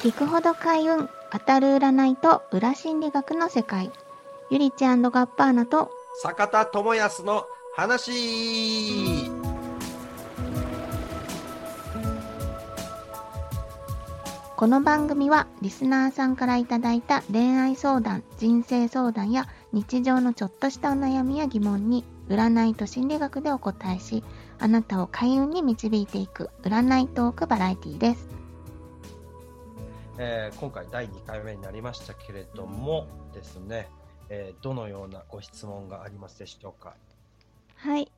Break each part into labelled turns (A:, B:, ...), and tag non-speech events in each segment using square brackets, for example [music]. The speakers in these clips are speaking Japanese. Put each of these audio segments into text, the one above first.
A: 聞くほど開運当たる占いと裏心理学の世界。ゆりちガッパーナと
B: 坂田智康の話。
A: この番組はリスナーさんからいただいた恋愛相談人生相談や日常のちょっとしたお悩みや疑問に占いと心理学でお答えしあなたを開運に導いていく占いトークバラエティーです
B: えー、今回第2回目になりましたけれどもですね、えー、どのようなご質問がありますでしょうか？
A: はい、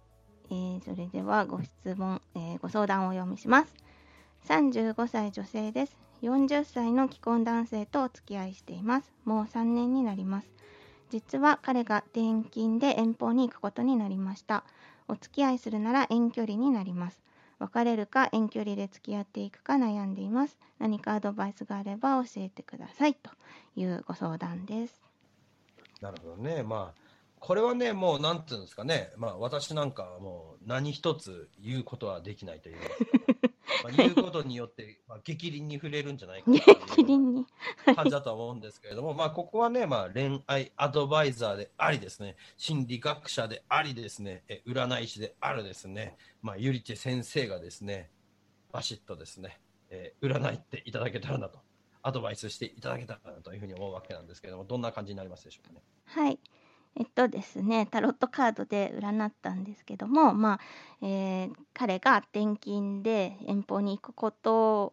A: えー、それではご質問、えご相談をお読みします。35歳女性です。40歳の既婚男性とお付き合いしています。もう3年になります。実は彼が転勤で遠方に行くことになりました。お付き合いするなら遠距離になります。別れるか遠距離で付き合っていくか悩んでいます。何かアドバイスがあれば教えてくださいというご相談です。
B: なるほどね。まあ、これはね、もうなんていうんですかね、まあ私なんかはもう何一つ言うことはできないというまあ、言うことによって、[laughs] まあ、激鱗に触れるんじゃないかという [laughs] 感じだとは思うんですけれども、まあ、ここはね、まあ、恋愛アドバイザーでありですね、心理学者でありですね、え占い師であるですね、まあ、ゆりち先生がですね、バシッとですね、えー、占いっていただけたらなと、アドバイスしていただけたらなというふうに思うわけなんですけれども、どんな感じになりますでしょうかね？
A: はい。えっとですね、タロットカードで占ったんですけども、まあ、えー、彼が転勤で遠方に行くこと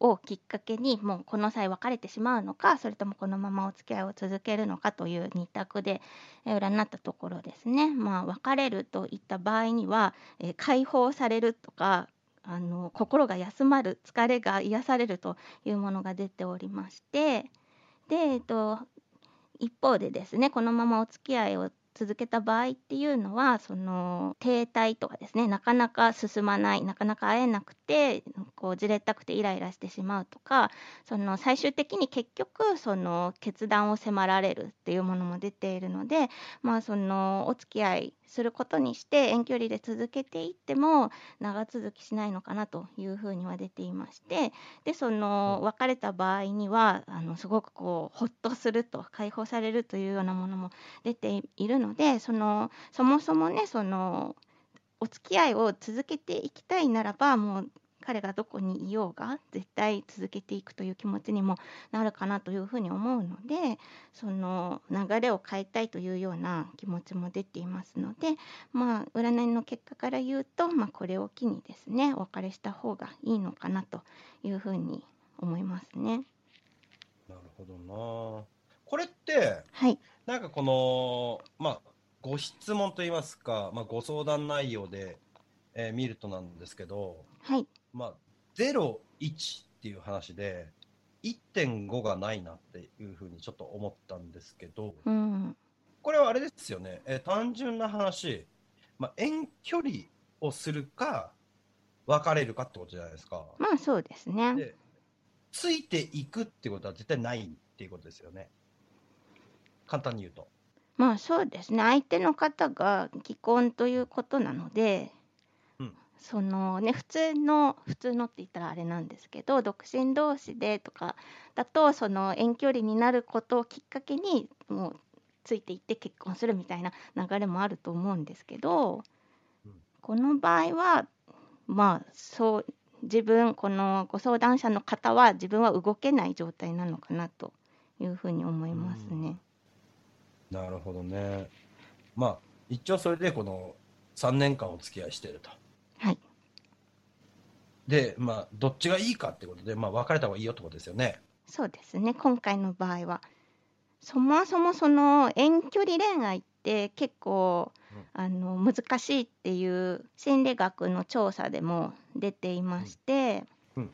A: をきっかけに、もうこの際別れてしまうのか、それともこのままお付き合いを続けるのかという2択で占ったところですね。まあ、別れるといった場合には、えー、解放されるとか、あの心が休まる疲れが癒されるというものが出ておりましてで、えっと、一方でですねこのままお付き合いを続けた場合っていうのはその停滞とかですねなかなか進まないなかなか会えなくてこうじれったくてイライラしてしまうとかその最終的に結局その決断を迫られるっていうものも出ているのでまあそのお付き合いすることにして遠距離で続けていっても長続きしないのかなというふうには出ていましてでその別れた場合にはあのすごくこうほっとすると解放されるというようなものも出ているのでそのそもそもねそのお付き合いを続けていきたいならばもう彼がどこにいようが絶対続けていくという気持ちにもなるかなというふうに思うのでその流れを変えたいというような気持ちも出ていますのでまあ占いの結果から言うと、まあ、これを機にですねお別れした方がいいのかなというふうに思いますね。
B: なるほどなこれって、
A: はい、
B: なんかこのまあご質問といいますか、まあ、ご相談内容で、えー、見るとなんですけど、
A: はい、
B: まあ、0、1っていう話で、1.5がないなっていうふうにちょっと思ったんですけど、
A: うん、
B: これはあれですよね、えー、単純な話、まあ、遠距離をするか、別れるかってことじゃないですか。
A: まあそうですね。で、
B: ついていくってことは絶対ないっていうことですよね。簡単に言うと。
A: まあそうですね。相手の方が既婚ということなので、そのね普通の普通のって言ったらあれなんですけど独身同士でとかだとその遠距離になることをきっかけにもうついていって結婚するみたいな流れもあると思うんですけど、うん、この場合はまあそう自分このご相談者の方は自分は動けない状態なのかなというふうに思いますね。
B: うん、なるほどね。まあ一応それでこの3年間お付き合いしてると。
A: はい。
B: で、まあ、どっちがいいかってことで、まあ、別れた方がいいよってことですよね。
A: そうですね、今回の場合は。そもそもその遠距離恋愛って結構、うん、あの難しいっていう心理学の調査でも出ていまして、うんうん、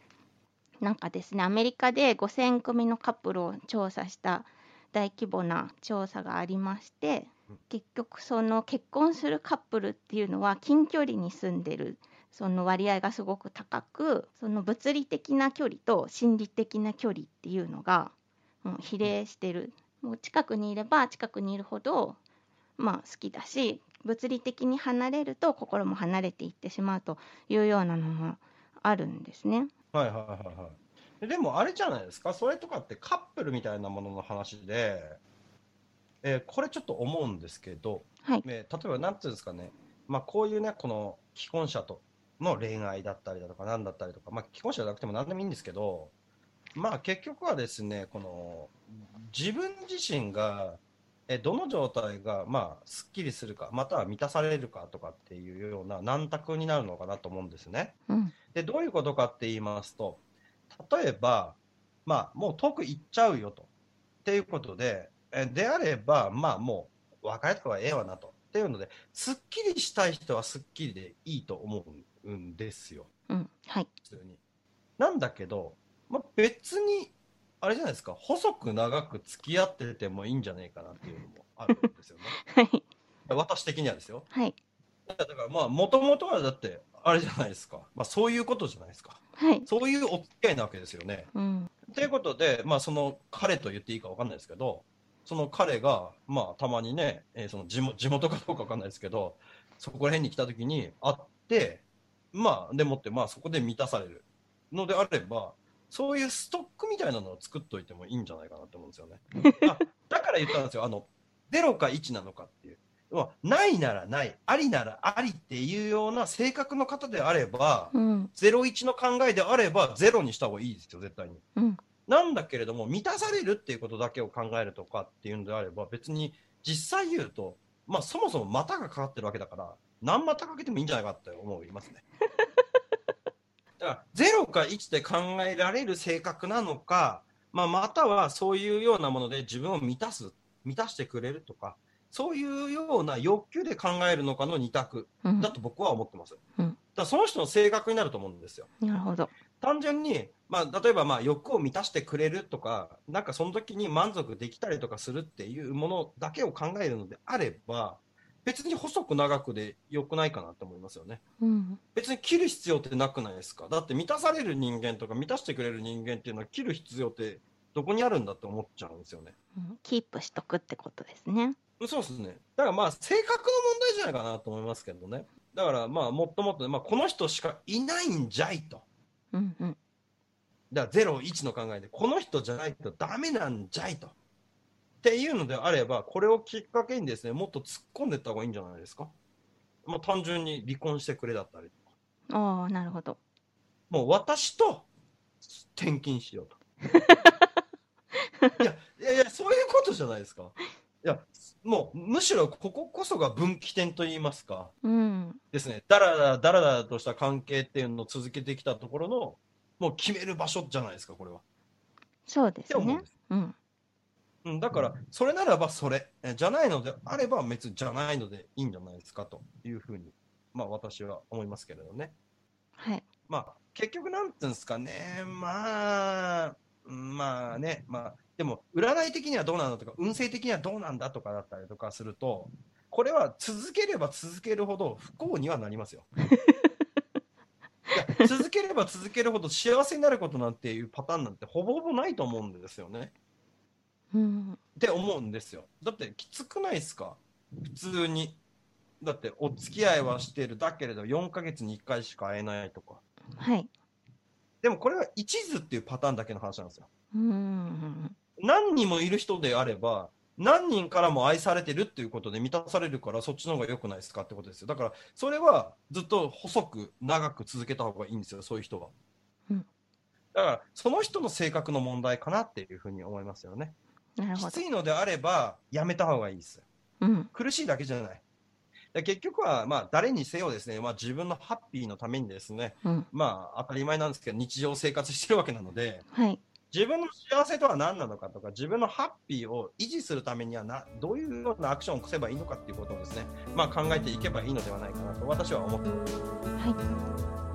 A: なんかですねアメリカで5,000組のカップルを調査した大規模な調査がありまして結局その結婚するカップルっていうのは近距離に住んでるその割合がすごく高くその物理的な距離と心理的な距離っていうのがもう比例してるもう近くにいれば近くにいるほどまあ好きだし物理的に離れると心も離れていってしまうというようなのもあるんですね。
B: はいはいはいはい。でもあれじゃないですか、それとかってカップルみたいなものの話で、えーこれちょっと思うんですけど、
A: はい。
B: えー例えばなんていうんですかね、まあ、こういうね、この既婚者との恋愛だったりだとか、なんだったりとか、まあ、既婚者じゃなくても何でもいいんですけど、まあ、結局はですね、この自分自身が、えどの状態が、まあ、すっきりするか、または満たされるかとかっていうような難択になるのかなと思うんですね。
A: うん。
B: で、どういうことかって言いますと、例えば、まあ、もう遠く行っちゃうよと。っていうことで、えであれば、まあ、もう、別れた方がええわなと。っていうので、すっきりしたい人はすっきりでいいと思うんですよ。
A: うん。はい。
B: 普通に。なんだけど、まあ、別に、あれじゃないですか、細く長く付き合っててもいいんじゃないかなっていうのもあるんですよね。[laughs]
A: はい。
B: 私的にはですよ。
A: はい。
B: だからまあ、もともとはだって、あれじゃないですか。まあ、そういうことじゃないですか。
A: はい。
B: そういうお付き合いなわけですよね。
A: うん。
B: ということで、まあ、その彼と言っていいか分かんないですけど、その彼が、まあ、たまにね、えーその地元地元かどうか分かんないですけど、そこら辺に来た時に会って、まあ、でもって、まあ、そこで満たされるのであれば、そういうストックみたいなのを作っといてもいいんじゃないかなと思うんですよね。[laughs] あだから言ったんですよ、あの、0か1なのかっていう。まあないならない、ありならありっていうような性格の方であれば、
A: うん。
B: 01の考えであれば、0にした方がいいですよ、絶対に。
A: うん。
B: なんだけれども、満たされるっていうことだけを考えるとかっていうのであれば、別に実際言うと、まあそもそも股がかかってるわけだから、何股かけてもいいんじゃないかって思いますね。[laughs] だから、0か1で考えられる性格なのか、まあ、またはそういうようなもので自分を満たす、満たしてくれるとか、そういうような欲求で考えるのかの2択
A: うん。
B: だと僕は思ってます。
A: うん
B: だからその人の性格になると思うんですよ。
A: なるほど。
B: 単純に、まあ、例えばまあ欲を満たしてくれるとか、なんかその時に満足できたりとかするっていうものだけを考えるのであれば、別に細く長くで良くないかなと思いますよね。
A: うん。
B: 別に切る必要ってなくないですか？だって満たされる人間とか満たしてくれる人間っていうのは切る必要ってどこにあるんだって思っちゃうんですよね。
A: うんキープしとくってことですね。
B: そうですね。だからまあ性格の問題じゃないかなと思いますけどね。だからまあもっともっと、まあこの人しかいないんじゃいと。
A: うんうん。
B: だから0、1の考えで、この人じゃないとダメなんじゃいと。っていうのであれば、これをきっかけにですね、もっと突っ込んでいった方がいいんじゃないですか。まあ単純に離婚してくれだったりとか。
A: ああ、なるほど。
B: もう私と転勤しようと。[laughs] いや、いやいや、そういうことじゃないですか。いや、もうむしろこここそが分岐点といいますか。
A: うん。
B: ですね、だらだらだらだらとした関係っていうのを続けてきたところの、もう決める場所じゃないですか、これは。
A: そうですね
B: うんで。す。
A: うん。
B: うん、だから、それならばそれ、えじゃないのであれば別にじゃないのでいいんじゃないですかというふうに、まあ私は思いますけれどね。
A: はい。
B: まあ結局なんていうんですかね、まあ、うんまあね、まあ、でも占い的にはどうなんだとか、運勢的にはどうなんだとかだったりとかすると、これは続ければ続けるほど不幸にはなりますよ。いや続ければ続けるほど幸せになることなんていうパターンなんてほぼほぼないと思うんですよね。
A: うん。
B: って思うんですよ。だってきつくないですか？普通に。だってお付き合いはしてる。だけれど4ヶ月に1回しか会えないとか。
A: はい。
B: でもこれは一途っていうパターンだけの話なんですよ。
A: うん。
B: 何人もいる人であれば、何人からも愛されてるっていうことで満たされるからそっちの方が良くないですかってことですよ。だからそれはずっと細く長く続けた方がいいんですよ、そういう人は。
A: うん
B: だからその人の性格の問題かなっていうふうに思いますよね。きつ。いのであればやめた方がいいです。
A: うん。
B: 苦しいだけじゃない。で結局は、まあ、誰にせよですね、まあ、自分のハッピーのためにですね、
A: うん。
B: まあ、当たり前なんですけど、日常生活してるわけなので、
A: はい。
B: 自分の幸せとは何なのかとか、自分のハッピーを維持するためにはな、どういうようなアクションを起こせばいいのかっていうことをですね、まあ、考えていけばいいのではないかなと、私は思っています。
A: はい。